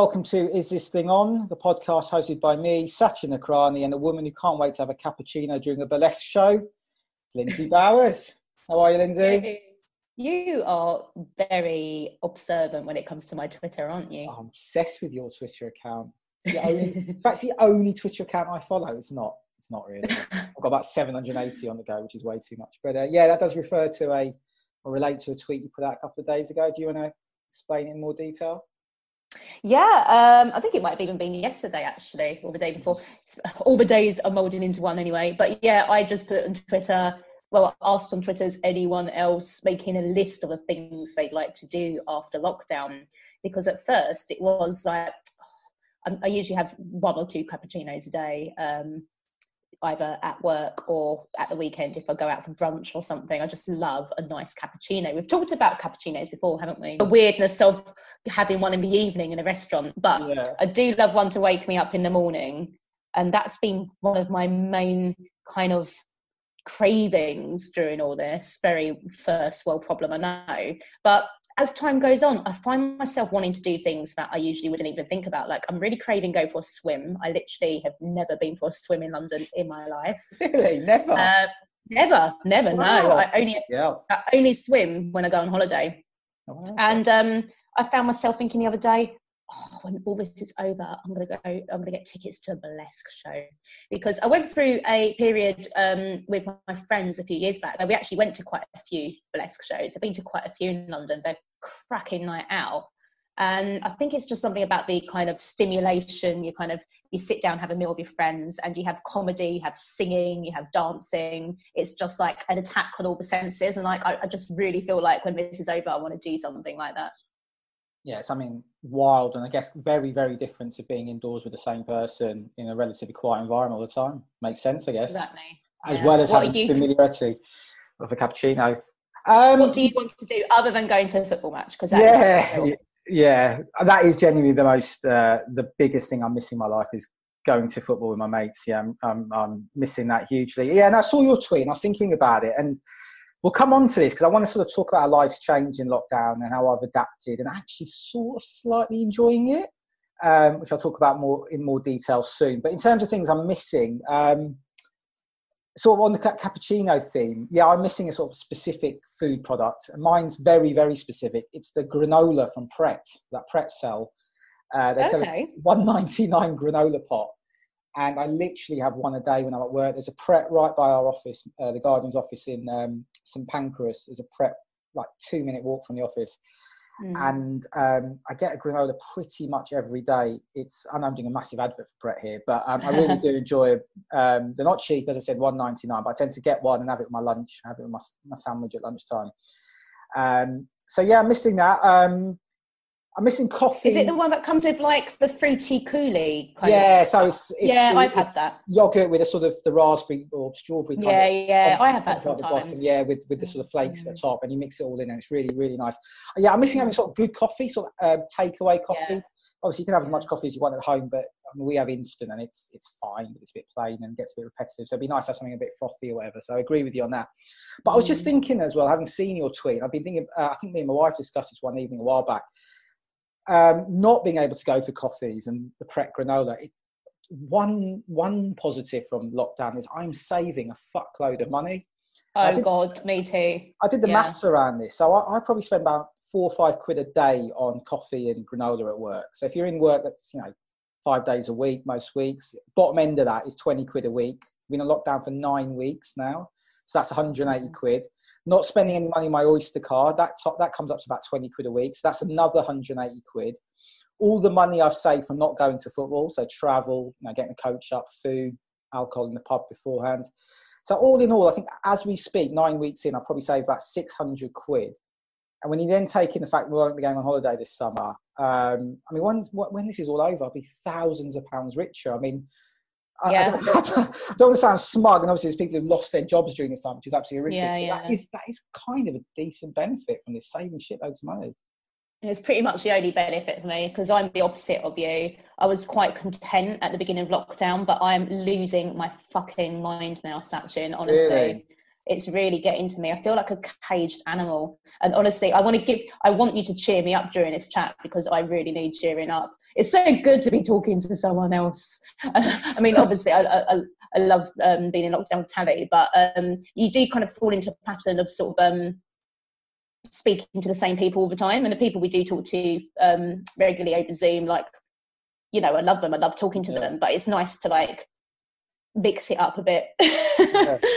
Welcome to Is This Thing On, the podcast hosted by me, Sachin Nakrani, and a woman who can't wait to have a cappuccino during a burlesque show, Lindsey Bowers. How are you, Lindsey? You are very observant when it comes to my Twitter, aren't you? I'm obsessed with your Twitter account. It's the only, in fact, it's the only Twitter account I follow. It's not. It's not really. I've got about 780 on the go, which is way too much. But uh, yeah, that does refer to a or relate to a tweet you put out a couple of days ago. Do you want to explain it in more detail? Yeah, um, I think it might have even been yesterday, actually, or the day before. All the days are molding into one anyway. But yeah, I just put on Twitter. Well, I asked on Twitter, is anyone else making a list of the things they'd like to do after lockdown? Because at first it was like, I usually have one or two cappuccinos a day. Um, either at work or at the weekend if I go out for brunch or something. I just love a nice cappuccino. We've talked about cappuccinos before, haven't we? The weirdness of having one in the evening in a restaurant, but yeah. I do love one to wake me up in the morning. And that's been one of my main kind of cravings during all this. Very first world problem, I know. But as time goes on, I find myself wanting to do things that I usually wouldn't even think about. Like I'm really craving go for a swim. I literally have never been for a swim in London in my life. Really, never. Uh, never, never. Wow. No, I only yeah. I only swim when I go on holiday. Oh. And um, I found myself thinking the other day, oh, when all this is over, I'm gonna go. I'm gonna get tickets to a burlesque show because I went through a period um, with my friends a few years back. We actually went to quite a few burlesque shows. I've been to quite a few in London. They're cracking night out. And I think it's just something about the kind of stimulation. You kind of you sit down, have a meal with your friends, and you have comedy, you have singing, you have dancing. It's just like an attack on all the senses. And like I, I just really feel like when this is over, I want to do something like that. Yeah, something wild and I guess very, very different to being indoors with the same person in a relatively quiet environment all the time. Makes sense, I guess. Exactly. As yeah. well as what having familiarity of a cappuccino. Um, what do you want to do other than going to a football match? Because yeah, yeah, that is genuinely the most, uh, the biggest thing I'm missing in my life is going to football with my mates. Yeah, I'm, I'm, I'm missing that hugely. Yeah, and I saw your tweet and I was thinking about it, and we'll come on to this because I want to sort of talk about our lives change in lockdown and how I've adapted and actually sort of slightly enjoying it, um, which I'll talk about more in more detail soon. But in terms of things I'm missing. Um, sort of on the cappuccino theme, yeah, I'm missing a sort of specific food product. Mine's very, very specific. It's the granola from Pret, that Pret sell. Uh, they okay. sell a 199 granola pot, and I literally have one a day when I'm at work. There's a Pret right by our office, uh, the Guardian's office in um, St Pancras. There's a Pret like two minute walk from the office, Mm. And um, I get a granola pretty much every day. It's I know I'm doing a massive advert for Pret here, but um, I really do enjoy. Um, they're not cheap, as I said, one ninety nine. But I tend to get one and have it with my lunch, have it with my, my sandwich at lunchtime. Um, so yeah, I'm missing that. Um, I'm missing coffee. Is it the one that comes with like the fruity coulis? yeah, so it's, it's yeah, the, I've had that yogurt with a sort of the raspberry or strawberry. yeah, of, yeah, I have that sometimes. Bottom, yeah, with with the sort of flakes mm. at the top, and you mix it all in, and it's really really nice. Yeah, I'm missing having sort of good coffee, sort of uh, takeaway coffee. Yeah. Obviously, you can have as much coffee as you want at home, but I mean, we have instant, and it's it's fine, but it's a bit plain and gets a bit repetitive. So it'd be nice to have something a bit frothy or whatever. So I agree with you on that. But mm. I was just mm. thinking as well, having seen your tweet, I've been thinking. Uh, I think me and my wife discussed this one evening a while back um, not being able to go for coffees and the Pret granola, it, one one positive from lockdown is I'm saving a fuckload of money. Oh did, God, me too. I did the yeah. maths around this, so I, I, probably spend about four or five quid a day on coffee and granola at work. So if you're in work that's you know five days a week, most weeks, bottom end of that is twenty quid a week. We've been in lockdown for nine weeks now, so that's 180 mm. quid. Not spending any money on my Oyster card, that, top, that comes up to about 20 quid a week. So that's another 180 quid. All the money I've saved from not going to football, so travel, you know, getting the coach up, food, alcohol in the pub beforehand. So all in all, I think as we speak, nine weeks in, I've probably saved about 600 quid. And when you then take in the fact we won't be going on holiday this summer, um, I mean, when, when this is all over, I'll be thousands of pounds richer. I mean, yeah. I, don't, I, don't, want to sound smug, and obviously there's people who've lost their jobs during this time, which is absolutely horrific. Yeah, yeah. That is that is kind of a decent benefit from this saving shitloads of money. It's pretty much the only benefit for me because I'm the opposite of you. I was quite content at the beginning of lockdown, but I'm losing my fucking mind now, Sachin. Honestly, really? It's really getting to me. I feel like a caged animal. And honestly, I want to give, I want you to cheer me up during this chat because I really need cheering up. It's so good to be talking to someone else. I mean, obviously, I, I, I love um, being in lockdown with Tally, but um, you do kind of fall into a pattern of sort of um, speaking to the same people all the time. And the people we do talk to um, regularly over Zoom, like, you know, I love them. I love talking to yeah. them, but it's nice to like mix it up a bit. yeah.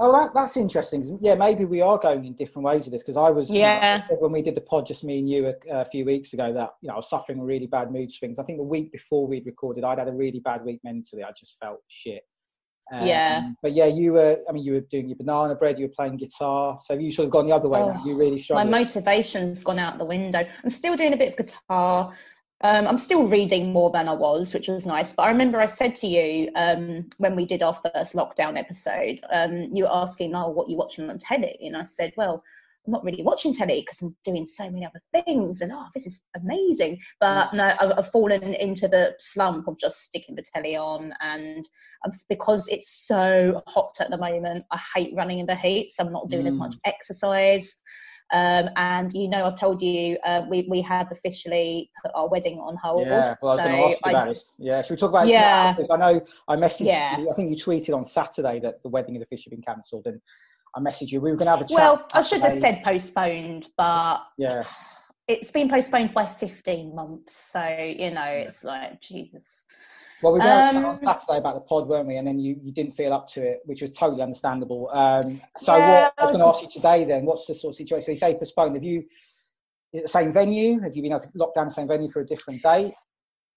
Oh, that, that's interesting. Yeah, maybe we are going in different ways with this because I was, yeah, you know, when we did the pod, just me and you a, a, few weeks ago, that you know I was suffering really bad mood swings. I think the week before we'd recorded, I'd had a really bad week mentally. I just felt shit. Um, yeah. But yeah, you were. I mean, you were doing your banana bread. You were playing guitar. So you sort of gone the other way. Oh, you really struggled. My motivation's gone out the window. I'm still doing a bit of guitar. Um, I'm still reading more than I was, which was nice. But I remember I said to you um, when we did our first lockdown episode, um, you were asking, "Oh, what you watching on telly?" And I said, "Well, I'm not really watching telly because I'm doing so many other things, and oh, this is amazing." But no, I've, I've fallen into the slump of just sticking the telly on, and because it's so hot at the moment, I hate running in the heat, so I'm not doing mm. as much mm. exercise. Um, and you know, I've told you uh, we we have officially put our wedding on hold. Yeah, well, I was so going to ask you about this. Yeah, should we talk about it? Yeah, I know I messaged. Yeah. You, I think you tweeted on Saturday that the wedding had officially been cancelled, and I messaged you. We were going to have a chat. Well, I should have said postponed, but yeah, it's been postponed by 15 months. So you know, it's like Jesus. Well, we were um, on Saturday about the pod, weren't we? And then you, you didn't feel up to it, which was totally understandable. Um, so yeah, what I was, was going to ask you today then, what's the sort of situation? So you say postponed. Have you, the same venue? Have you been able to lock down the same venue for a different date?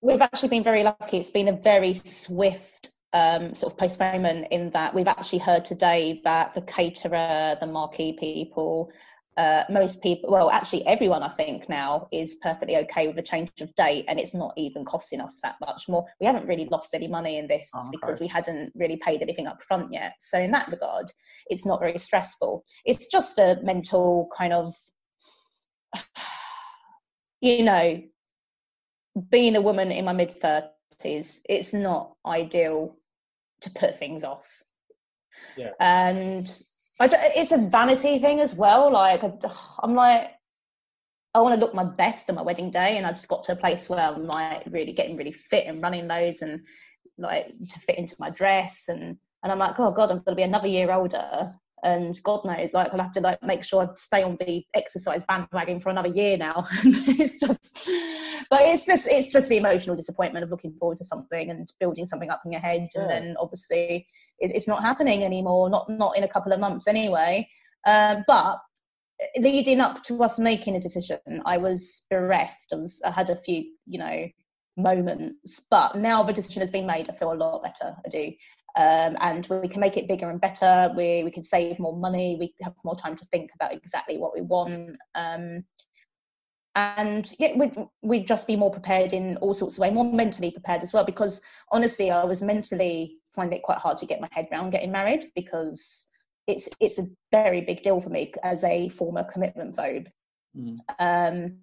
We've actually been very lucky. It's been a very swift um, sort of postponement in that we've actually heard today that the caterer, the marquee people, uh, most people, well, actually everyone, I think now is perfectly okay with a change of date, and it's not even costing us that much more. We haven't really lost any money in this oh, okay. because we hadn't really paid anything up front yet. So in that regard, it's not very stressful. It's just a mental kind of, you know, being a woman in my mid thirties. It's not ideal to put things off. Yeah. And it's a vanity thing as well. Like I'm like, I want to look my best on my wedding day, and I've just got to a place where I'm like really getting really fit and running loads and like to fit into my dress and and I'm like, oh god, I'm going to be another year older, and God knows, like I'll have to like make sure I stay on the exercise bandwagon for another year now. it's just, but it's just it's just the emotional disappointment of looking forward to something and building something up in your head, yeah. and then obviously it's not happening anymore. Not not in a couple of months anyway. Uh, but leading up to us making a decision, I was bereft. I was I had a few, you know, moments, but now the decision has been made. I feel a lot better. I do um, and we can make it bigger and better. We we can save more money. We have more time to think about exactly what we want. Um, and yeah, we'd, we'd just be more prepared in all sorts of ways, more mentally prepared as well. Because honestly, I was mentally finding it quite hard to get my head around getting married because it's it's a very big deal for me as a former commitment phobe. Mm. Um,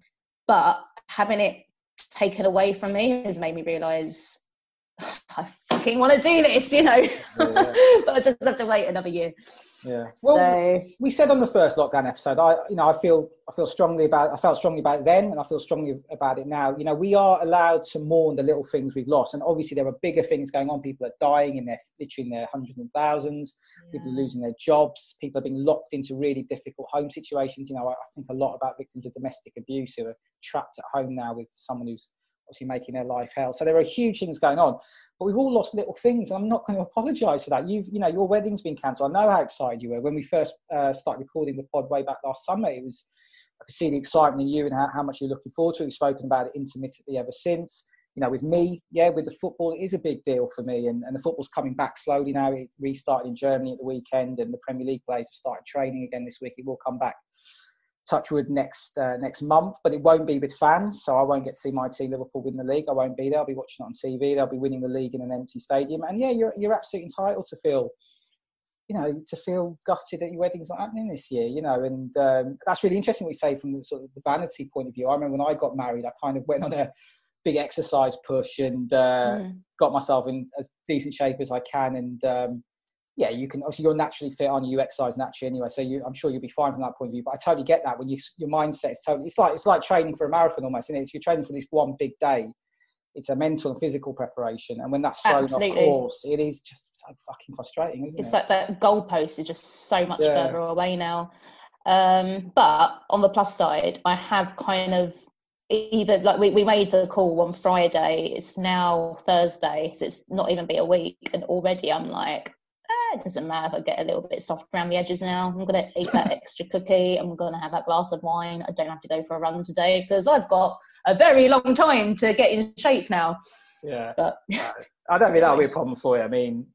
but having it taken away from me has made me realise I fucking want to do this, you know. Yeah, yeah. but I just have to wait another year. Yeah. Well, so, we said on the first lockdown episode, I, you know, I feel, I feel strongly about, I felt strongly about it then, and I feel strongly about it now. You know, we are allowed to mourn the little things we've lost, and obviously there are bigger things going on. People are dying and they're literally in their hundreds and thousands. Yeah. People are losing their jobs. People are being locked into really difficult home situations. You know, I, I think a lot about victims of domestic abuse who are trapped at home now with someone who's obviously making their life hell. So there are huge things going on, but we've all lost little things, and I'm not going to apologise for that. You've, you know, your wedding's been cancelled. I know how excited you were when we first uh, started recording the pod way back last summer. It was, I could see the excitement in you and how, how much you're looking forward to it. We've spoken about it intermittently ever since. You know, with me, yeah, with the football, it is a big deal for me, and, and the football's coming back slowly now. It restarted in Germany at the weekend, and the Premier League players have started training again this week. It will come back Touchwood next uh, next month, but it won't be with fans, so I won't get to see my team Liverpool win the league. I won't be there. I'll be watching it on TV. They'll be winning the league in an empty stadium, and yeah, you're you're absolutely entitled to feel, you know, to feel gutted that your wedding's not happening this year. You know, and um, that's really interesting. What you say from the sort of the vanity point of view. I remember when I got married, I kind of went on a big exercise push and uh, mm. got myself in as decent shape as I can, and um, yeah, you can obviously you're naturally fit on you exercise naturally anyway, so you, I'm sure you'll be fine from that point of view. But I totally get that when you your mindset is totally it's like it's like training for a marathon almost, and it? you're training for this one big day. It's a mental and physical preparation, and when that's thrown Absolutely. off course, it is just so fucking frustrating, isn't it's it? It's like that goalpost is just so much yeah. further away now. Um, but on the plus side, I have kind of either like we, we made the call on Friday, it's now Thursday, so it's not even been a week, and already I'm like, it doesn't matter if I get a little bit soft around the edges now. I'm going to eat that extra cookie. I'm going to have that glass of wine. I don't have to go for a run today because I've got a very long time to get in shape now. Yeah. But I don't think that'll be a problem for you. I mean,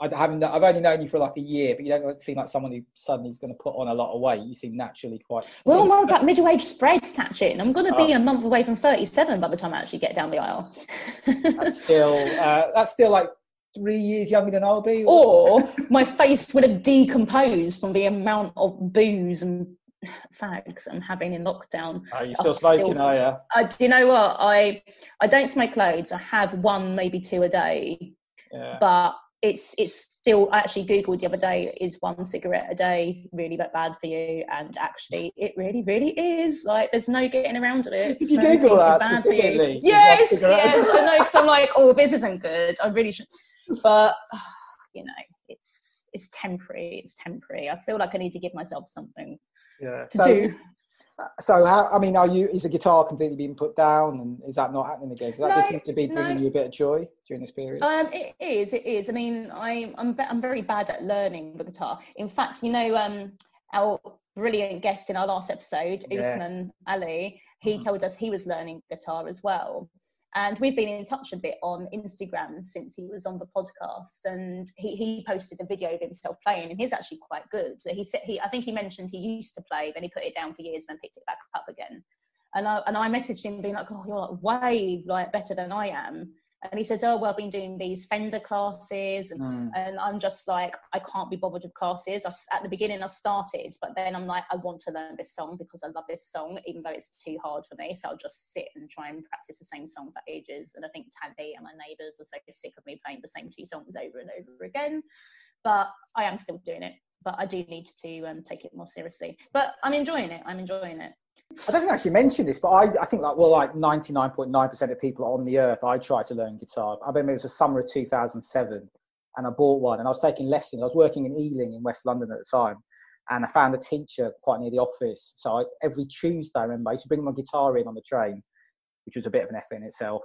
I haven't. I've only known you for like a year, but you don't seem like someone who suddenly is going to put on a lot of weight. You seem naturally quite. Well, what about middle-aged spreads, Sachin? I'm going to be oh. a month away from 37 by the time I actually get down the aisle. that's still. Uh, that's still like three years younger than I'll be. Or, or my face would have decomposed from the amount of booze and fags I'm having in lockdown. Are you still smoking? Still, are you? I, you know what? I I don't smoke loads. I have one, maybe two a day. Yeah. But it's it's still I actually googled the other day is one cigarette a day really that bad for you and actually it really really is like there's no getting around it did you google that specifically yes yes I know because I'm like oh this isn't good I really should but you know it's it's temporary it's temporary I feel like I need to give myself something yeah. to so, do so how i mean are you is the guitar completely being put down and is that not happening again that no, seem to be bringing no. you a bit of joy during this period um it is it is i mean i'm i'm, I'm very bad at learning the guitar in fact you know um our brilliant guest in our last episode yes. usman ali he mm-hmm. told us he was learning guitar as well and we've been in touch a bit on Instagram since he was on the podcast. And he, he posted a video of himself playing, and he's actually quite good. So he said he I think he mentioned he used to play, then he put it down for years, then picked it back up again. And I and I messaged him being like, "Oh, you're like way like better than I am." And he said, Oh, well, I've been doing these Fender classes. And, mm. and I'm just like, I can't be bothered with classes. I, at the beginning, I started, but then I'm like, I want to learn this song because I love this song, even though it's too hard for me. So I'll just sit and try and practice the same song for ages. And I think Taddy and my neighbours are so sick of me playing the same two songs over and over again. But I am still doing it. But I do need to um, take it more seriously. But I'm enjoying it. I'm enjoying it. I don't think I actually mentioned this, but I, I think like well, like ninety nine point nine percent of people on the earth, I try to learn guitar. I remember it was the summer of two thousand seven, and I bought one, and I was taking lessons. I was working in Ealing in West London at the time, and I found a teacher quite near the office. So I, every Tuesday, I remember I used to bring my guitar in on the train, which was a bit of an effort in itself.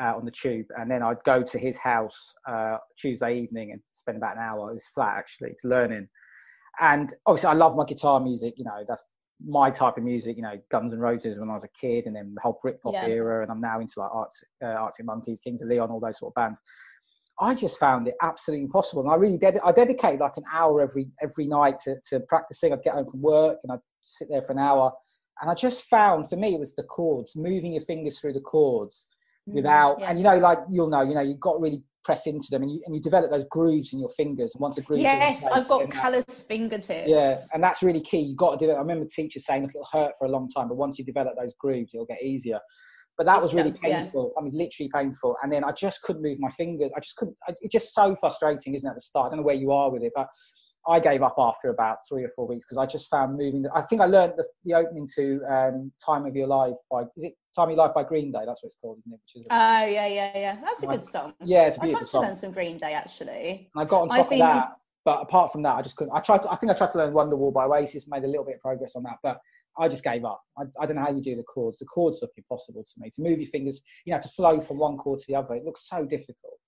Uh, on the tube, and then I'd go to his house uh, Tuesday evening and spend about an hour. It was flat actually to learning, and obviously I love my guitar music. You know, that's my type of music, you know, Guns and Roses when I was a kid, and then the whole Britpop yeah. era, and I'm now into like Arctic, uh, Arctic Monkeys, Kings of Leon, all those sort of bands. I just found it absolutely impossible, and I really ded- I dedicated like an hour every every night to, to practicing. I'd get home from work and I'd sit there for an hour, and I just found for me it was the chords, moving your fingers through the chords without, yeah. and you know, like you'll know, you know, you've got really press into them and you, and you develop those grooves in your fingers and once a groove yes place, i've got callous fingertips yeah and that's really key you've got to do it i remember teachers saying look it'll hurt for a long time but once you develop those grooves it'll get easier but that it was really does, painful yeah. i mean literally painful and then i just couldn't move my fingers i just couldn't it's just so frustrating isn't it at the start i don't know where you are with it but I gave up after about three or four weeks because I just found moving. I think I learned the, the opening to um, "Time of Your Life" by is it "Time of Your Life" by Green Day? That's what it's called, isn't it? Which is oh yeah, yeah, yeah. That's a good song. Yeah, it's a beautiful song. I tried to learn some Green Day actually. And I got on top of that, but apart from that, I just couldn't. I tried. To, I think I tried to learn "Wonderwall" by Oasis. Made a little bit of progress on that, but I just gave up. I, I, don't know how you do the chords. The chords look impossible to me. To move your fingers, you know, to flow from one chord to the other, it looks so difficult.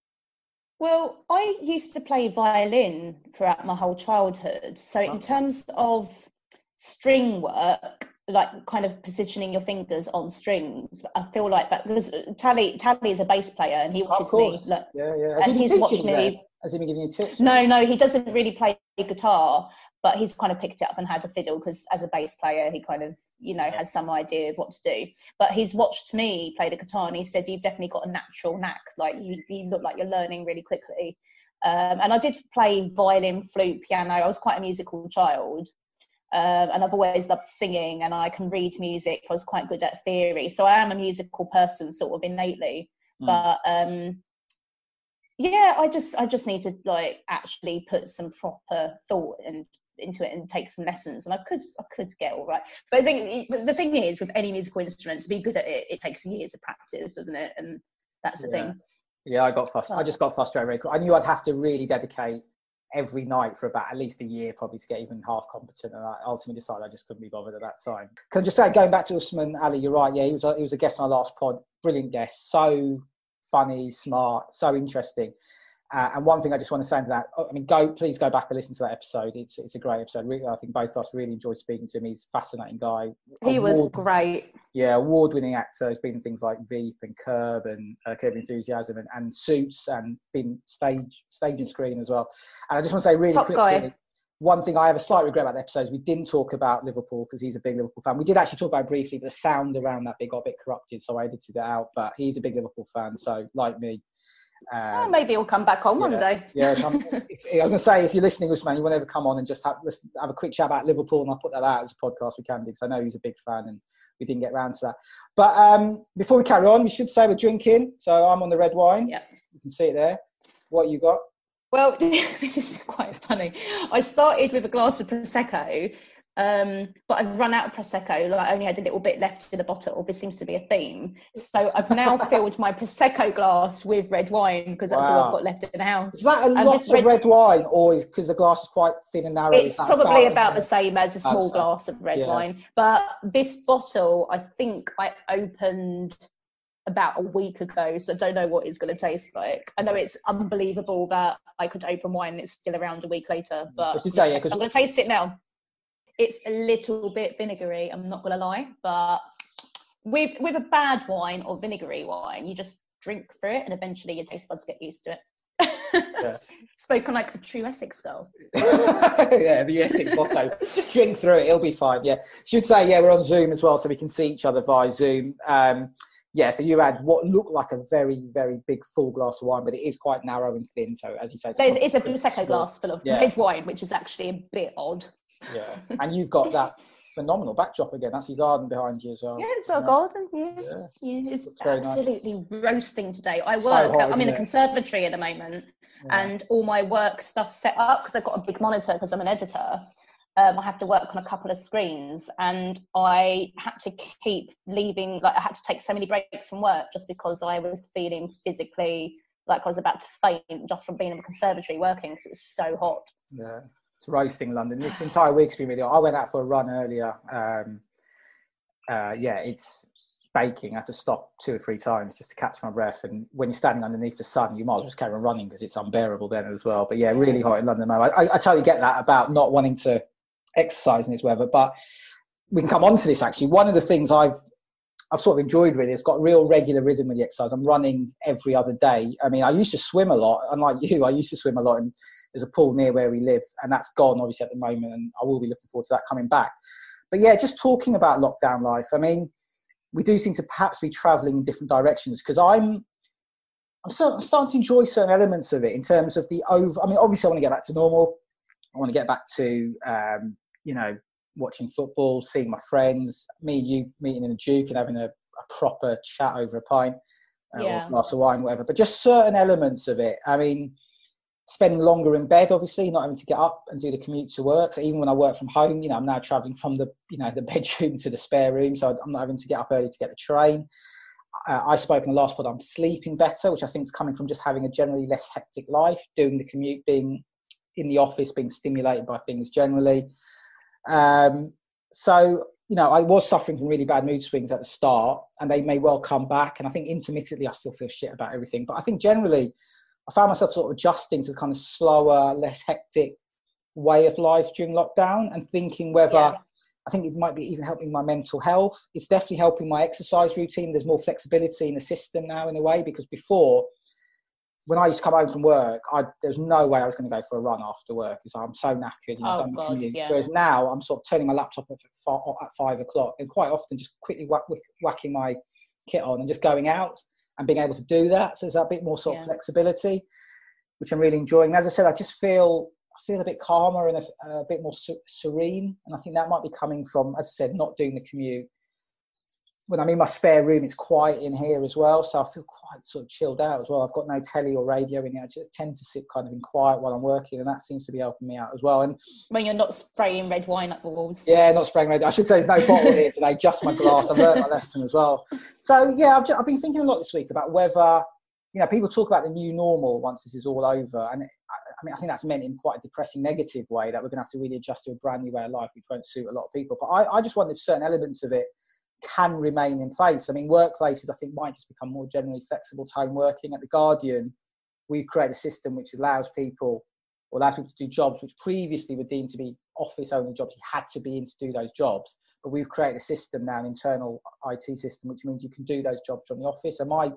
Well, I used to play violin throughout my whole childhood. So, in terms of string work, like kind of positioning your fingers on strings, I feel like that because Tally Tally is a bass player and he watches me. Like, yeah, yeah. Has and he he's watched me. Has he been giving you tips? No, no, he doesn't really play guitar but he's kind of picked it up and had to fiddle because as a bass player he kind of you know has some idea of what to do but he's watched me play the guitar and he said you've definitely got a natural knack like you, you look like you're learning really quickly um, and i did play violin flute piano i was quite a musical child um, and I've always loved singing, and I can read music. I was quite good at theory, so I am a musical person, sort of innately. Mm. But um, yeah, I just I just need to like actually put some proper thought and into it and take some lessons and I could I could get all right. But I think the thing is with any musical instrument to be good at it, it takes years of practice, doesn't it? And that's the Yeah. thing. Yeah, I got frustrated. I just got frustrated. I knew I'd have to really dedicate every night for about at least a year, probably to get even half competent. And I ultimately decided I just couldn't be bothered at that time. Can I just say, going back to Usman Ali, you're right. Yeah, he was a, he was a guest on our last pod. Brilliant guest. So funny, smart, so interesting. Uh, and one thing I just want to say to that, oh, I mean, go please go back and listen to that episode. It's it's a great episode. Really, I think both of us really enjoyed speaking to him. He's a fascinating guy. He was great. yeah, award-winning actor. He's been in things like Veep and Curb and uh, Curb Enthusiasm and, and Suits and been stage, stage and screen as well. And I just want to say really Top quickly, guy. one thing I have a slight regret about the episodes, we didn't talk about Liverpool because he's a big Liverpool fan. We did actually talk about it briefly, but the sound around that bit got a bit corrupted, so I edited it out. But he's a big Liverpool fan, so like me. Um, maybe he'll come back on one yeah. day. yeah, come, if, I was going to say, if you're listening, Usman, you want to ever come on and just have, listen, have a quick chat about Liverpool, and I'll put that out as a podcast we can do because I know he's a big fan and we didn't get round to that. But um, before we carry on, we should say we're drinking. So I'm on the red wine. Yeah. You can see it there. What you got? Well, this is quite funny. I started with a glass of prosecco, um, but I've run out of prosecco. Like I only had a little bit left in the bottle. This seems to be a theme. So I've now filled my prosecco glass with red wine because that's all I've got left in the house. Is that a And lot of red, red- wine, or is because the glass is quite thin and narrow? It's probably about the same as a small glass of red Yeah. wine. But this bottle, I think I opened about a week ago, so I don't know what it's going to taste like. I know it's unbelievable that I could open wine and it's still around a week later, but say, yeah, I'm going to taste it now. It's a little bit vinegary. I'm not going to lie, but with with a bad wine or vinegary wine, you just drink through it, and eventually your taste buds get used to it. Yeah. Spoken like a true Essex girl. yeah, the Essex motto. Drink through it, it'll be fine. Yeah, should say yeah, we're on Zoom as well, so we can see each other via Zoom. Um, yeah, so you had what looked like a very, very big full glass of wine, but it is quite narrow and thin. So as you say, So it's, it's a prosecco glass full of Yeah. red wine, which is actually a bit odd. Yeah, and you've got that phenomenal backdrop again. That's your garden behind you as well. Yeah, it's our Yeah. garden. Yeah, Yeah. yeah it's Looks very nice. absolutely roasting today. I So work. hot, I'm in isn't a conservatory at the moment, Yeah. and all my work stuff set up because I've got a big monitor because I'm an editor. Um, I have to work on a couple of screens, and I had to keep leaving. Like I had to take so many breaks from work just because I was feeling physically like I was about to faint just from being in the conservatory working because it was so hot. Yeah, it's roasting London. This entire week's been really. hot. I went out for a run earlier. Um, uh, yeah, it's baking. I had to stop two or three times just to catch my breath. And when you're standing underneath the sun, you might as well just carry on running because it's unbearable then as well. But yeah, really hot in London. I, I, I totally get that about not wanting to exercise in this weather. But we can come on to this actually. One of the things I've I've sort of enjoyed really. It's got real regular rhythm with the exercise. I'm running every other day. I mean, I used to swim a lot. Unlike you, I used to swim a lot, and there's a pool near where we live, and that's gone obviously at the moment. And I will be looking forward to that coming back. But yeah, just talking about lockdown life. I mean, we do seem to perhaps be travelling in different directions because I'm. I'm starting to enjoy certain elements of it in terms of the over. I mean, obviously, I want to get back to normal. I want to get back to, um, you know, watching football, seeing my friends, me and you meeting in the Duke and having a, a proper chat over a pint uh, or a glass of wine, whatever. But just certain elements of it. I mean, spending longer in bed, obviously, not having to get up and do the commute to work. So even when I work from home, you know, I'm now traveling from the, you know, the bedroom to the spare room. So I'm not having to get up early to get the train. Uh, I spoke in the last pod, I'm sleeping better, which I think is coming from just having a generally less hectic life, doing the commute, being in the office, being stimulated by things generally. Um, so, you know, I was suffering from really bad mood swings at the start, and they may well come back. And I think intermittently, I still feel shit about everything. But I think generally, I found myself sort of adjusting to the kind of slower, less hectic way of life during lockdown and thinking whether Yeah. I think it might be even helping my mental health. It's definitely helping my exercise routine. There's more flexibility in the system now, in a way, because before, when I used to come home from work, I, was no way I was going to go for a run after work because I'm so knackered and Oh, done God, commute. yeah. Whereas now, I'm sort of turning my laptop off at five, at five o'clock and quite often just quickly whack, whack, whacking my kit on and just going out and being able to do that. So there's a bit more sort of Yeah. flexibility, which I'm really enjoying. As I said, I just feel I feel a bit calmer and a, a bit more serene. And I think that might be coming from, as I said, not doing the commute. When I'm in my spare room, it's quiet in here as well, so I feel quite sort of chilled out as well. I've got no telly or radio in here. I just tend to sit kind of in quiet while I'm working, and that seems to be helping me out as well. And when you're not spraying red wine up the walls, yeah, not spraying red. I should say there's no bottle here today, just my glass. I've learned my lesson as well. So yeah, I've, just, I've been thinking a lot this week about whether you know people talk about the new normal once this is all over, and I mean, I think that's meant in quite a depressing, negative way that we're going to have to really adjust to a brand new way of life, which won't suit a lot of people. But I, I just wonder if certain elements of it can remain in place. I mean, workplaces, I think, might just become more generally flexible time working. At The Guardian, we've created a system which allows people or allows people to do jobs which previously were deemed to be office only jobs. You had to be in to do those jobs. But we've created a system now, an internal IT system, which means you can do those jobs from the office. And my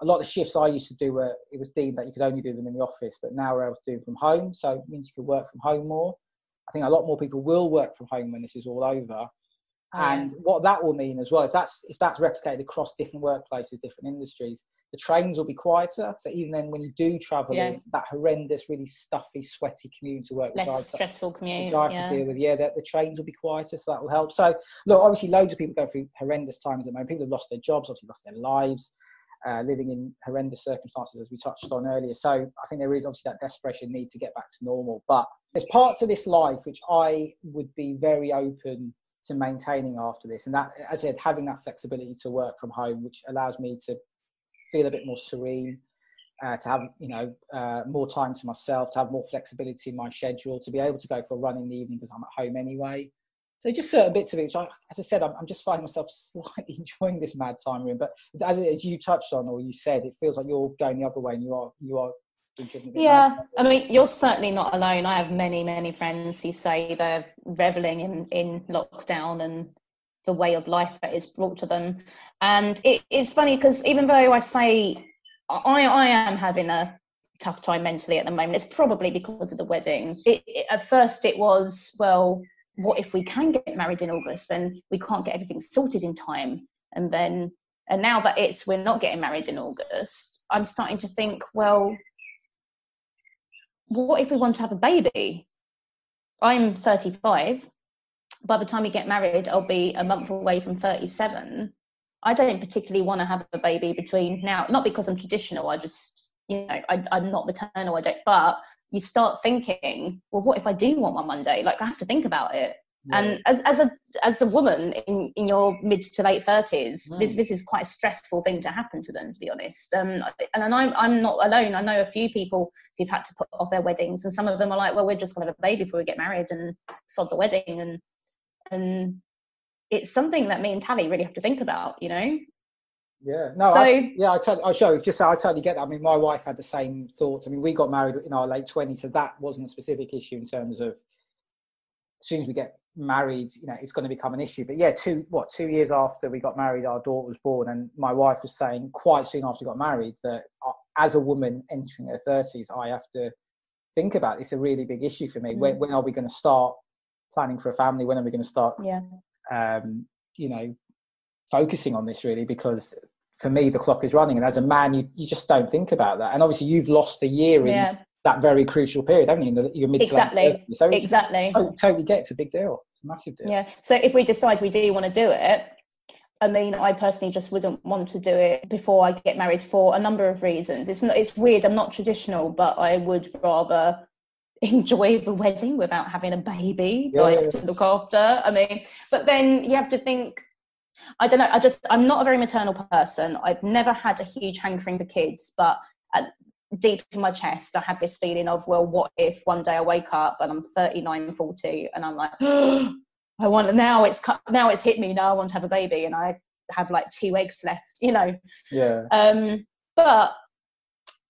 a lot of shifts I used to do were it was deemed that you could only do them in the office, but now we're able to do them from home. So it means you can work from home more. I think a lot more people will work from home when this is all over. And what that will mean as well, if that's if that's replicated across different workplaces, different industries, the trains will be quieter. So even then, when you do travel, yeah. in, that horrendous, really stuffy, sweaty commute to work, less which stressful commute, which I have yeah. to deal with. Yeah, the, the, trains will be quieter, so that will help. So look, obviously, loads of people go through horrendous times at the moment. People have lost their jobs, obviously lost their lives. Uh, living in horrendous circumstances, as we touched on earlier. So I think there is obviously that desperation need to get back to normal. But there's parts of this life which I would be very open to maintaining after this. And that, as I said, having that flexibility to work from home, which allows me to feel a bit more serene, uh, to have you know uh, more time to myself, to have more flexibility in my schedule, to be able to go for a run in the evening because I'm at home anyway. So just certain bits of it, which I, as I said, I'm, I'm, just finding myself slightly enjoying this mad time room. But as, as you touched on or you said, it feels like you're going the other way, and you are you are yeah, I mean, you're certainly not alone. I have many, many friends who say they're reveling in, in lockdown and the way of life that is brought to them. And it, it's funny because even though I say I, I am having a tough time mentally at the moment, it's probably because of the wedding. It, it, at first, it was, well, what if we can get married in August? Then we can't get everything sorted in time. And then, and now that it's, we're not getting married in August, I'm starting to think, well, what if we want to have a baby? I'm 35. By the time we get married, I'll be a month away from 37. I don't particularly want to have a baby between now, not because I'm traditional, I just, you know, I, am not maternal, I don't, but you start thinking, well, what if I do want one one day? Like, I have to think about it. And as, as a as a woman in, in your mid to late thirties, mm. this this is quite a stressful thing to happen to them, to be honest. Um, and I'm I'm not alone. I know a few people who've had to put off their weddings, and some of them are like, well, we're just going to have a baby before we get married and sod the wedding, and and it's something that me and Tally really have to think about, you know. Yeah, no, so, I, yeah, I totally, I show just I totally get that. I mean, my wife had the same thoughts. I mean, we got married in our late twenties, so that wasn't a specific issue in terms of as soon as we get married, you know, it's going to become an issue. But yeah, two what two years after we got married, our daughter was born, and my wife was saying quite soon after we got married that uh, as a woman entering her thirties, I have to think about it's a really big issue for me. Mm. When, when are we going to start planning for a family? When are we going to start? Yeah. Um, you know, focusing on this really because for me the clock is running, and as a man, you you just don't think about that. And obviously, you've lost a year in. Yeah that very crucial period, haven't you? Your mid exactly. So exactly. Totally, totally get it's a big deal. It's a massive deal. Yeah. So if we decide we do want to do it, I mean, I personally just wouldn't want to do it before I get married for a number of reasons. It's not, it's weird. I'm not traditional, but I would rather enjoy the wedding without having a baby yeah, that I to look after. I mean, but then you have to think. I don't know. I just I'm not a very maternal person. I've never had a huge hankering for kids, but at deep in my chest, I had this feeling of, well, what if one day I wake up and I'm 39, 40 and I'm like, oh, I want now it's now it's hit me now I want to have a baby and I have like two eggs left, you know. Yeah. Um, but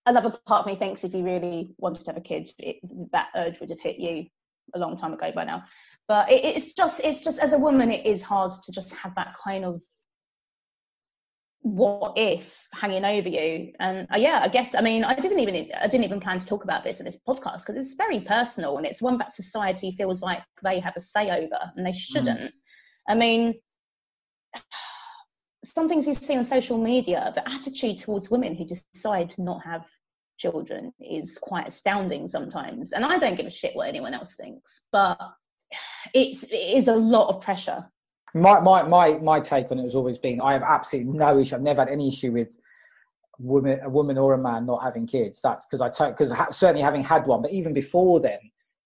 another part of me thinks if you really wanted to have a kid, it, that urge would have hit you a long time ago by now. But it, it's just it's just as a woman, it is hard to just have that kind of what if hanging over you? And uh, yeah i guess i mean i didn't even i didn't even plan to talk about this in this podcast because it's very personal and it's one that society feels like they have a say over and they shouldn't. Mm. i mean some things you see on social media the attitude towards women who decide to not have children is quite astounding sometimes. And i don't give a shit what anyone else thinks but it's it is a lot of pressure My, my, my, my take on it has always been I have absolutely no issue. I've never had any issue with woman, a woman or a man not having kids. That's because I because ha- certainly having had one, but even before then,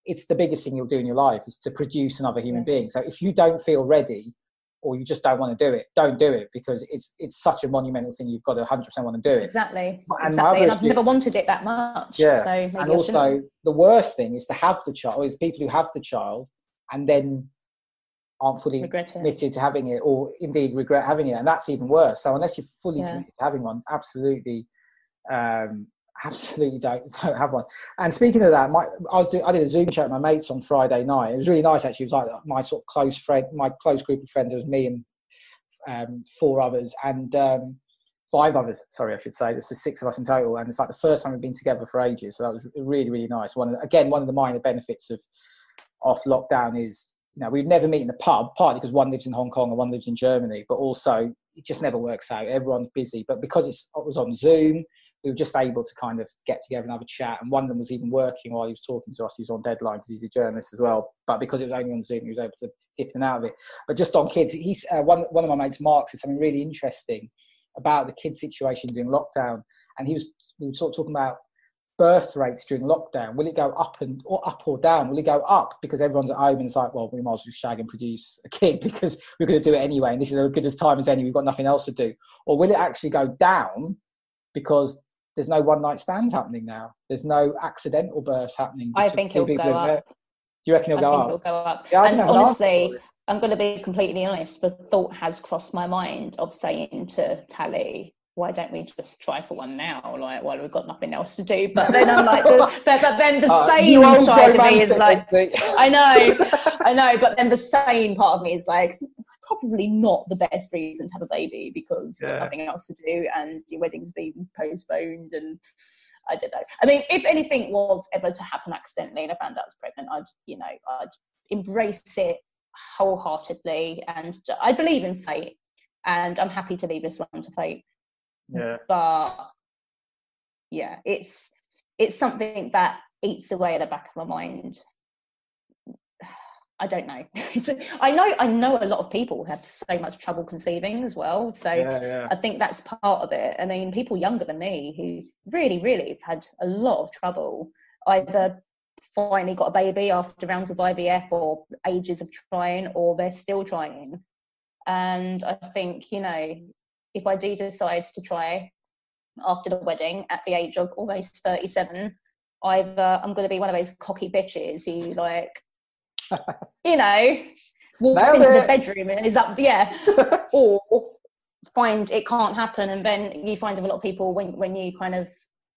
it's the biggest thing you'll do in your life is to produce another human being. So if you don't feel ready, or you just don't want to do it, don't do it because it's it's such a monumental thing. You've got to 100 percent want to do it. Exactly. And, exactly. and I've never wanted it that much. Yeah. So and also, the worst thing is to have the child. Is people who have the child and then aren't fully committed to having it, or indeed regret having it, and that's even worse. So unless you're fully yeah. committed to having one, absolutely. Um, absolutely don't don't have one. And speaking of that, my I was doing, I did a Zoom chat with my mates on Friday night. It was really nice actually. It was like my sort of close friend, my close group of friends. It was me and um, four others and um, five others. Sorry, I should say. There's six of us in total, and it's like the first time we've been together for ages. So that was really really nice. One again, one of the minor benefits of off lockdown is you know we'd never meet in the pub, partly because one lives in Hong Kong and one lives in Germany, but also it just never works out. Everyone's busy, but because it was on Zoom, we were just able to kind of get together and have a chat. And one of them was even working while he was talking to us. He was on deadline because he's a journalist as well. But because it was only on Zoom, he was able to dip in and out of it. But just on kids, he's uh, one one of my mates, Mark, said something really interesting about the kids' situation during lockdown, and he was we were sort of talking about birth rates during lockdown? Will it go up and or up or down? Will it go up because everyone's at home and it's like, well, we might as well shag and produce a kid because we're going to do it anyway, and this is as good as time as any. We've got nothing else to do. Or will it actually go down because there's no one night stands happening now? There's no accidental births happening. I think it'll go up. Do you reckon it'll I go think up? It'll go up. Yeah, and honestly, I'm going to be completely honest. The thought has crossed my mind of saying to Tally, why don't we just try for one now? Like, well, we've got nothing else to do. But then I'm like, but, but, then the uh, sane side of me is like, I know, I know. But then the same part of me is like, probably not the best reason to have a baby because yeah. you've got nothing else to do and your wedding's been postponed and I don't know. I mean, if anything was ever to happen accidentally and I found out I was pregnant, I'd, you know, I'd embrace it wholeheartedly and I believe in fate and I'm happy to leave this one to fate yeah. But yeah, it's it's something that eats away at the back of my mind. I don't know. I know I know a lot of people have so much trouble conceiving as well. So yeah, yeah. I think that's part of it. I mean, people younger than me who really, really have had a lot of trouble either finally got a baby after rounds of IVF or ages of trying, or they're still trying. And I think, you know, if I do decide to try after the wedding at the age of almost 37, either I'm going to be one of those cocky bitches who, like, you know, walks Nailed into it. the bedroom and is up, yeah, or find it can't happen. And then you find with a lot of people when, when you kind of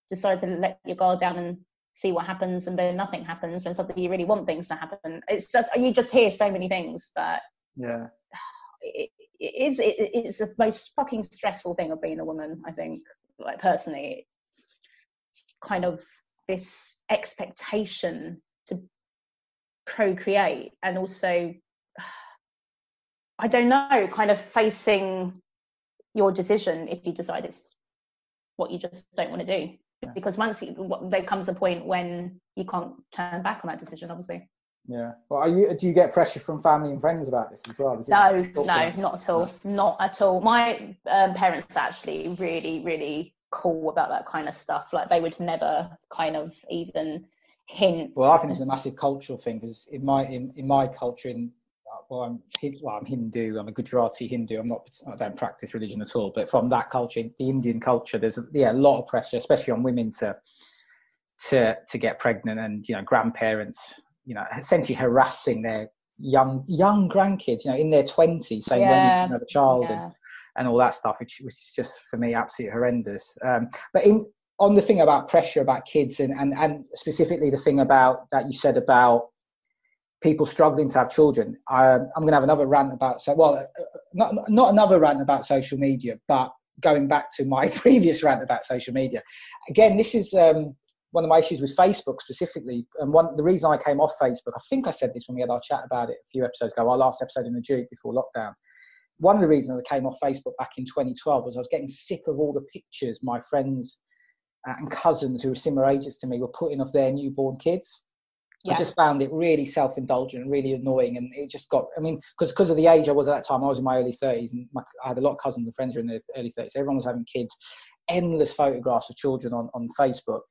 decide to let your guard down and see what happens and then nothing happens when suddenly you really want things to happen. It's just, you just hear so many things, but yeah. It, it is it, it's the most fucking stressful thing of being a woman i think like personally. Kind of this expectation to procreate and also i don't know kind of facing your decision if you decide it's what you just don't want to do. Yeah. because once you, there comes a point when you can't turn back on that decision obviously yeah. Well, are you? Do you get pressure from family and friends about this as well? no, no, not at all. Not at all. My um, parents actually really, really cool about that kind of stuff. Like they would never kind of even hint. Well, I think it's a massive cultural thing because in my in, in my culture, in well, I'm well, I'm Hindu. I'm a Gujarati Hindu. I'm not. I don't practice religion at all. But from that culture, the Indian culture, there's a, yeah a lot of pressure, especially on women to to to get pregnant, and you know grandparents you know, essentially harassing their young young grandkids, you know, in their twenties, saying yeah. when you can have a child yeah. and, and all that stuff, which, which is just for me absolutely horrendous. Um, but in on the thing about pressure about kids and, and and specifically the thing about that you said about people struggling to have children, um, I'm going to have another rant about so well, uh, not not another rant about social media, but going back to my previous rant about social media. Again, this is um, one of my issues with Facebook specifically, and one the reason I came off Facebook, I think I said this when we had our chat about it a few episodes ago, our last episode in the Duke before lockdown. One of the reasons I came off Facebook back in 2012 was I was getting sick of all the pictures my friends uh, and cousins who were similar ages to me were putting of their newborn kids. I just found it really self-indulgent, really annoying, and it just got. I mean, because because of the age I was at that time, I was in my early thirties, and my, I had a lot of cousins and friends who were in their early thirties. So everyone was having kids, endless photographs of children on on Facebook,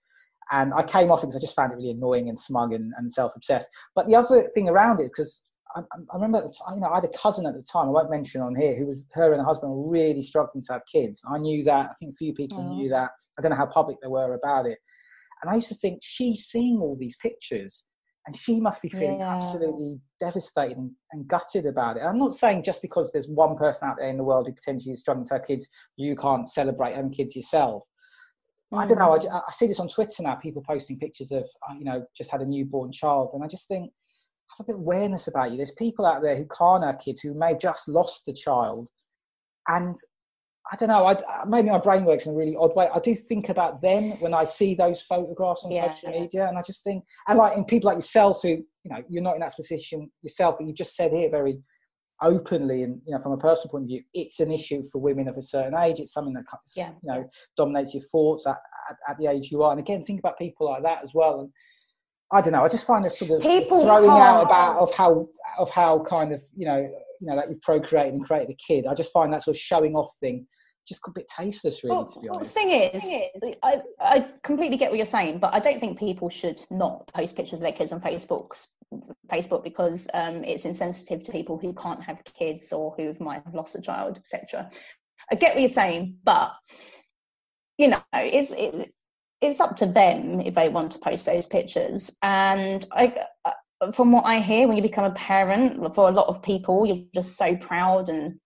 and I came off because I just found it really annoying and smug and, and self-obsessed. But the other thing around it, because I, I, remember, you know, I had a cousin at the time. I won't mention on here, who was her and her husband were really struggling to have kids. I knew that. I think a few people knew that. I don't know how public they were about it. And I used to think she's seeing all these pictures and she must be feeling yeah. absolutely devastated and, and, gutted about it. I'm not saying just because there's one person out there in the world who potentially is struggling to have kids, you can't celebrate having kids yourself. I don't know. I, mm. I, see this on Twitter now. People posting pictures of, uh, you know, just had a newborn child, and I just think have a bit of awareness about you. There's people out there who can't have kids who may have just lost a child, and I don't know. I, maybe my brain works in a really odd way. I do think about them when I see those photographs on yeah. social media, and I just think, and like in people like yourself, who you know, you're not in that position yourself, but you just said here very openly, and you know, from a personal point of view, it's an issue for women of a certain age. It's something that yeah. you know dominates your thoughts at, at, at, the age you are. And again, think about people like that as well. And I don't know. I just find this sort of people throwing out about of how of how kind of you know you know that you've procreated and created a kid. I just find that sort of showing off thing just a bit tasteless, really. Well, to be honest. the thing is, is, I, I completely get what you're saying, but I don't think people should not post pictures of their kids on Facebook, Facebook because um, it's insensitive to people who can't have kids or who might have lost a child, etc. I get what you're saying, but you know, it's it, it's up to them if they want to post those pictures. And I, uh, from what I hear, when you become a parent, for a lot of people, you're just so proud and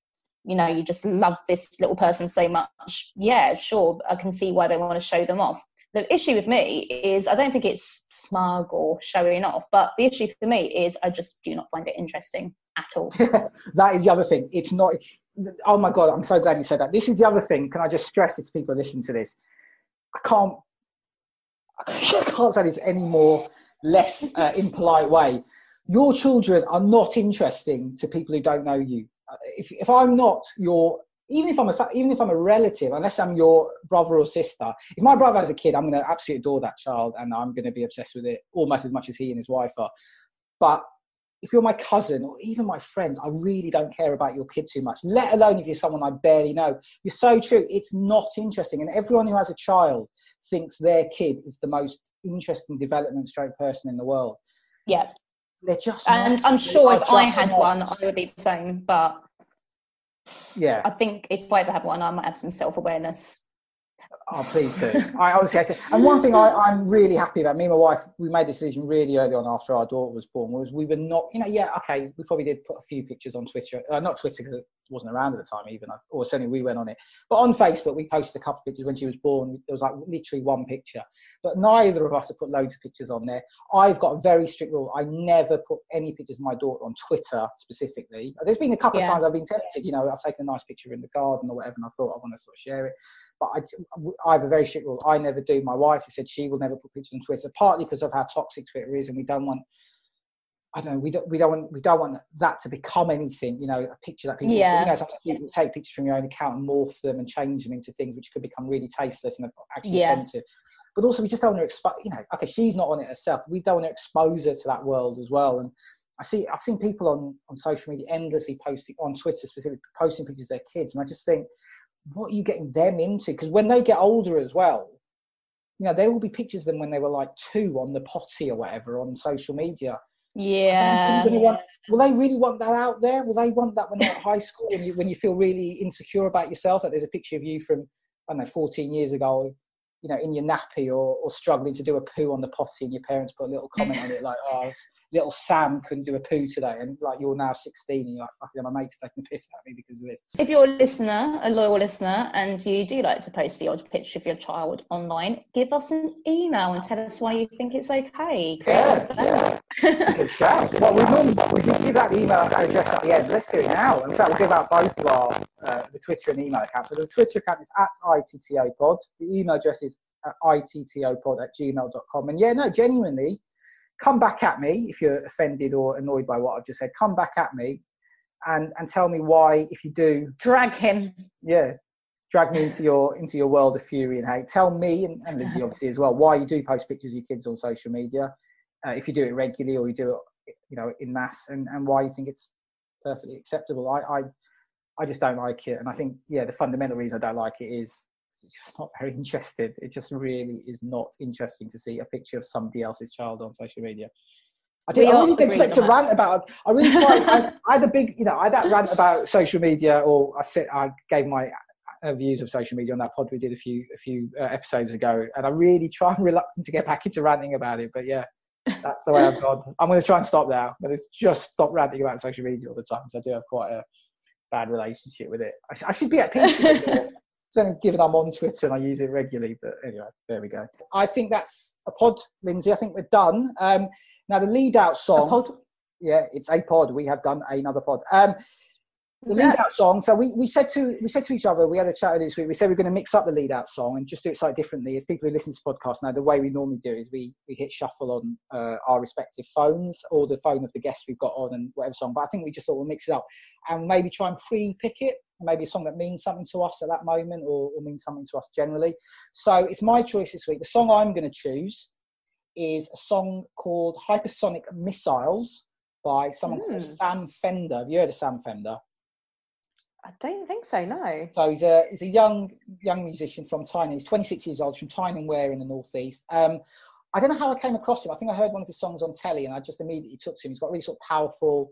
you know you just love this little person so much. Yeah sure i can see why they want to show them off. The issue with me is i don't think it's smug or showing off but the issue for me is i just do not find it interesting at all. That is the other thing. It's not oh my god i'm so glad you said that. This is the other thing can i just stress it to people listening to this? I can't i can't say this any more less uh, impolite way. Your children are not interesting to people who don't know you if, if I'm not your even if I'm a even if I'm a relative, unless I'm your brother or sister, if my brother has a kid, I'm going to absolutely adore that child, and I'm going to be obsessed with it almost as much as he and his wife are. But if you're my cousin or even my friend, I really don't care about your kid too much. Let alone if you're someone I barely know. You're so true. It's not interesting, and everyone who has a child thinks their kid is the most interesting development stroke person in the world. Yeah, they're just and i'm sure if i had not. one i would be the same but yeah i think if i ever have one i might have some self-awareness Oh, please do. I honestly, I and one thing I, am really happy about. Me and my wife, we made a decision really early on after our daughter was born. Was we were not, you know, yeah, okay, we probably did put a few pictures on Twitter, uh, not Twitter because it wasn't around at the time even, or certainly we went on it. But on Facebook, we posted a couple of pictures when she was born. There was like literally one picture, but neither of us have put loads of pictures on there. I've got a very strict rule. I never put any pictures of my daughter on Twitter specifically. There's been a couple yeah. of times I've been tempted. You know, I've taken a nice picture in the garden or whatever, and I thought I want to sort of share it. But I, I have a very strict rule. I never do. My wife has said she will never put pictures on Twitter, partly because of how toxic Twitter is, and we don't want. I don't know. We don't. We don't want. We don't want that to become anything. You know, a picture that people. Yeah. You know, sometimes people take pictures from your own account and morph them and change them into things which could become really tasteless and actually yeah. offensive. But also, we just don't want to expose. You know, okay, she's not on it herself. We don't want to expose her to that world as well. And I see. I've seen people on on social media endlessly posting on Twitter, specifically posting pictures of their kids, and I just think what are you getting them into? Because when they get older as well, you know, there will be pictures of them when they were like two on the potty or whatever on social media. Yeah. Want, will they really want that out there? Will they want that when they're at high school when you when you feel really insecure about yourself? That there's a picture of you from I don't know 14 years ago you know, in your nappy or, or struggling to do a poo on the potty and your parents put a little comment on it like, oh, little Sam couldn't do a poo today. And like, you're now 16 and you're like, fucking, my mate's taking a piss at me because of this. If you're a listener, a loyal listener, and you do like to post the odd picture of your child online, give us an email and tell us why you think it's okay. Yeah, yeah. Well, we normally we can give that email address at the end. Let's do it now. In fact, we'll give out both of our uh, the Twitter and email accounts. So the Twitter account is at ITTO pod. The email address is at ittopod at gmail.com. And yeah, no, genuinely, come back at me if you're offended or annoyed by what I've just said. Come back at me and, and tell me why, if you do. Drag him. Yeah. Drag me into your into your world of fury and hate. Tell me and, and Lindsey obviously as well why you do post pictures of your kids on social media uh, if you do it regularly or you do it, you know, in mass, and, and why you think it's perfectly acceptable. I, I, I just don't like it, and I think yeah, the fundamental reason I don't like it is it's just not very interested. It just really is not interesting to see a picture of somebody else's child on social media. I did. I really didn't expect to rant about. I really tried. I, I, had a big, you know, I had that rant about social media, or I said I gave my uh, views of social media on that pod we did a few a few uh, episodes ago, and I really try. I'm reluctant to get back into ranting about it, but yeah, that's the way I've gone. I'm going to try and stop now. I'm going to just stop ranting about social media all the time because I do have quite a bad relationship with it. I, I should be at peace with it. It's only given I'm on Twitter and I use it regularly, but anyway, there we go. I think that's a pod, Lindsey. I think we're done. Um, now the lead out song. Yeah, it's a pod. We have done another pod. Um, the lead out song. So we, we said to we said to each other, we had a chat earlier this week. We said we're going to mix up the lead out song and just do it slightly differently. As people who listen to podcasts now, the way we normally do is we we hit shuffle on uh, our respective phones or the phone of the guest we've got on and whatever song. But I think we just thought we'll mix it up and maybe try and pre-pick it. Maybe a song that means something to us at that moment or, or means something to us generally. So it's my choice this week. The song I'm going to choose is a song called Hypersonic Missiles by someone mm. called. Sam Fender. Have you heard of Sam Fender? I don't think so. No. So he's a he's a young young musician from Tyne. He's 26 years old from Tyne and Wear in the northeast. Um, I don't know how I came across him. I think I heard one of his songs on telly, and I just immediately took to him. He's got a really sort of powerful,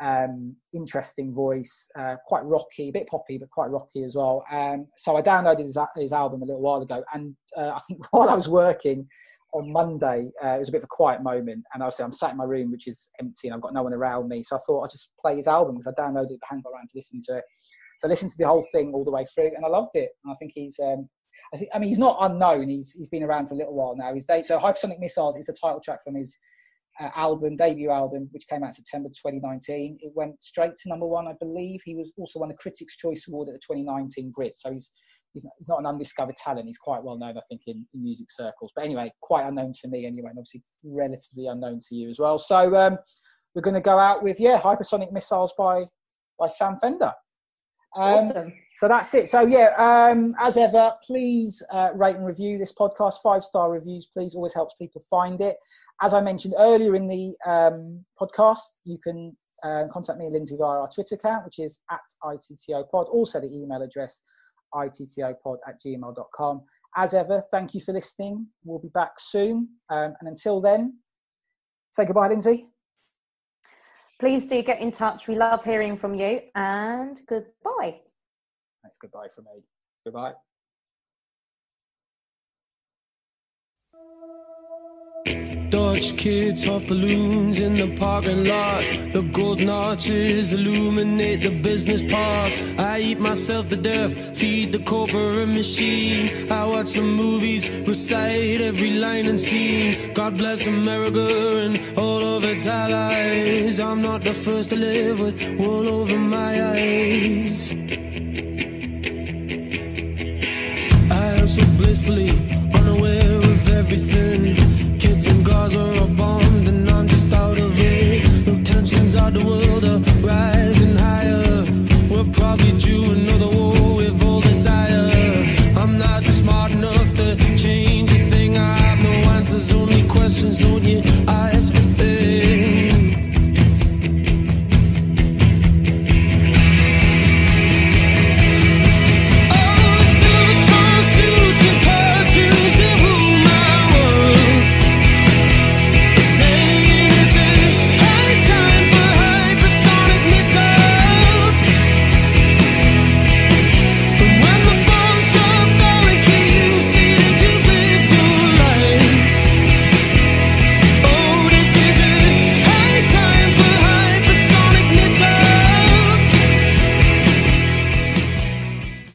um, interesting voice, uh, quite rocky, a bit poppy, but quite rocky as well. Um, so I downloaded his, his, album a little while ago, and uh, I think while I was working on Monday, uh, it was a bit of a quiet moment, and obviously I'm sat in my room, which is empty, and I've got no one around me. So I thought I'd just play his album because I downloaded it, hadn't got around to listen to it. So I listened to the whole thing all the way through, and I loved it. And I think he's, um, I, think, I mean, he's not unknown. He's he's been around for a little while now. He's so Hypersonic Missiles is the title track from his uh, album, debut album, which came out September 2019. It went straight to number one, I believe. He was also won the Critics' Choice Award at the 2019 Brit. So he's he's not, he's not an undiscovered talent. He's quite well known, I think, in, in, music circles. But anyway, quite unknown to me anyway, and obviously relatively unknown to you as well. So um, we're going to go out with yeah, Hypersonic Missiles by by Sam Fender. Um, awesome. So that's it. So yeah, um, as ever, please uh, rate and review this podcast. Five star reviews, please. Always helps people find it. As I mentioned earlier in the um, podcast, you can uh, contact me, Lindsey, via our Twitter account, which is at ITTOpod. Also, the email address ittopod at gmail.com. As ever, thank you for listening. We'll be back soon. Um, and until then, say goodbye, Lindsey please do get in touch. We love hearing from you and goodbye. That's goodbye from me. Goodbye. Dodge kids off balloons in the parking lot. The golden arches illuminate the business park. I eat myself to death, feed the corporate machine. I watch the movies, recite every line and scene. God bless America and all of its allies. I'm not the first to live with wool over my eyes. I am so blissfully unaware of everything Gaza are bombed and I'm just out of it. No tensions are the world are rising higher. We're probably due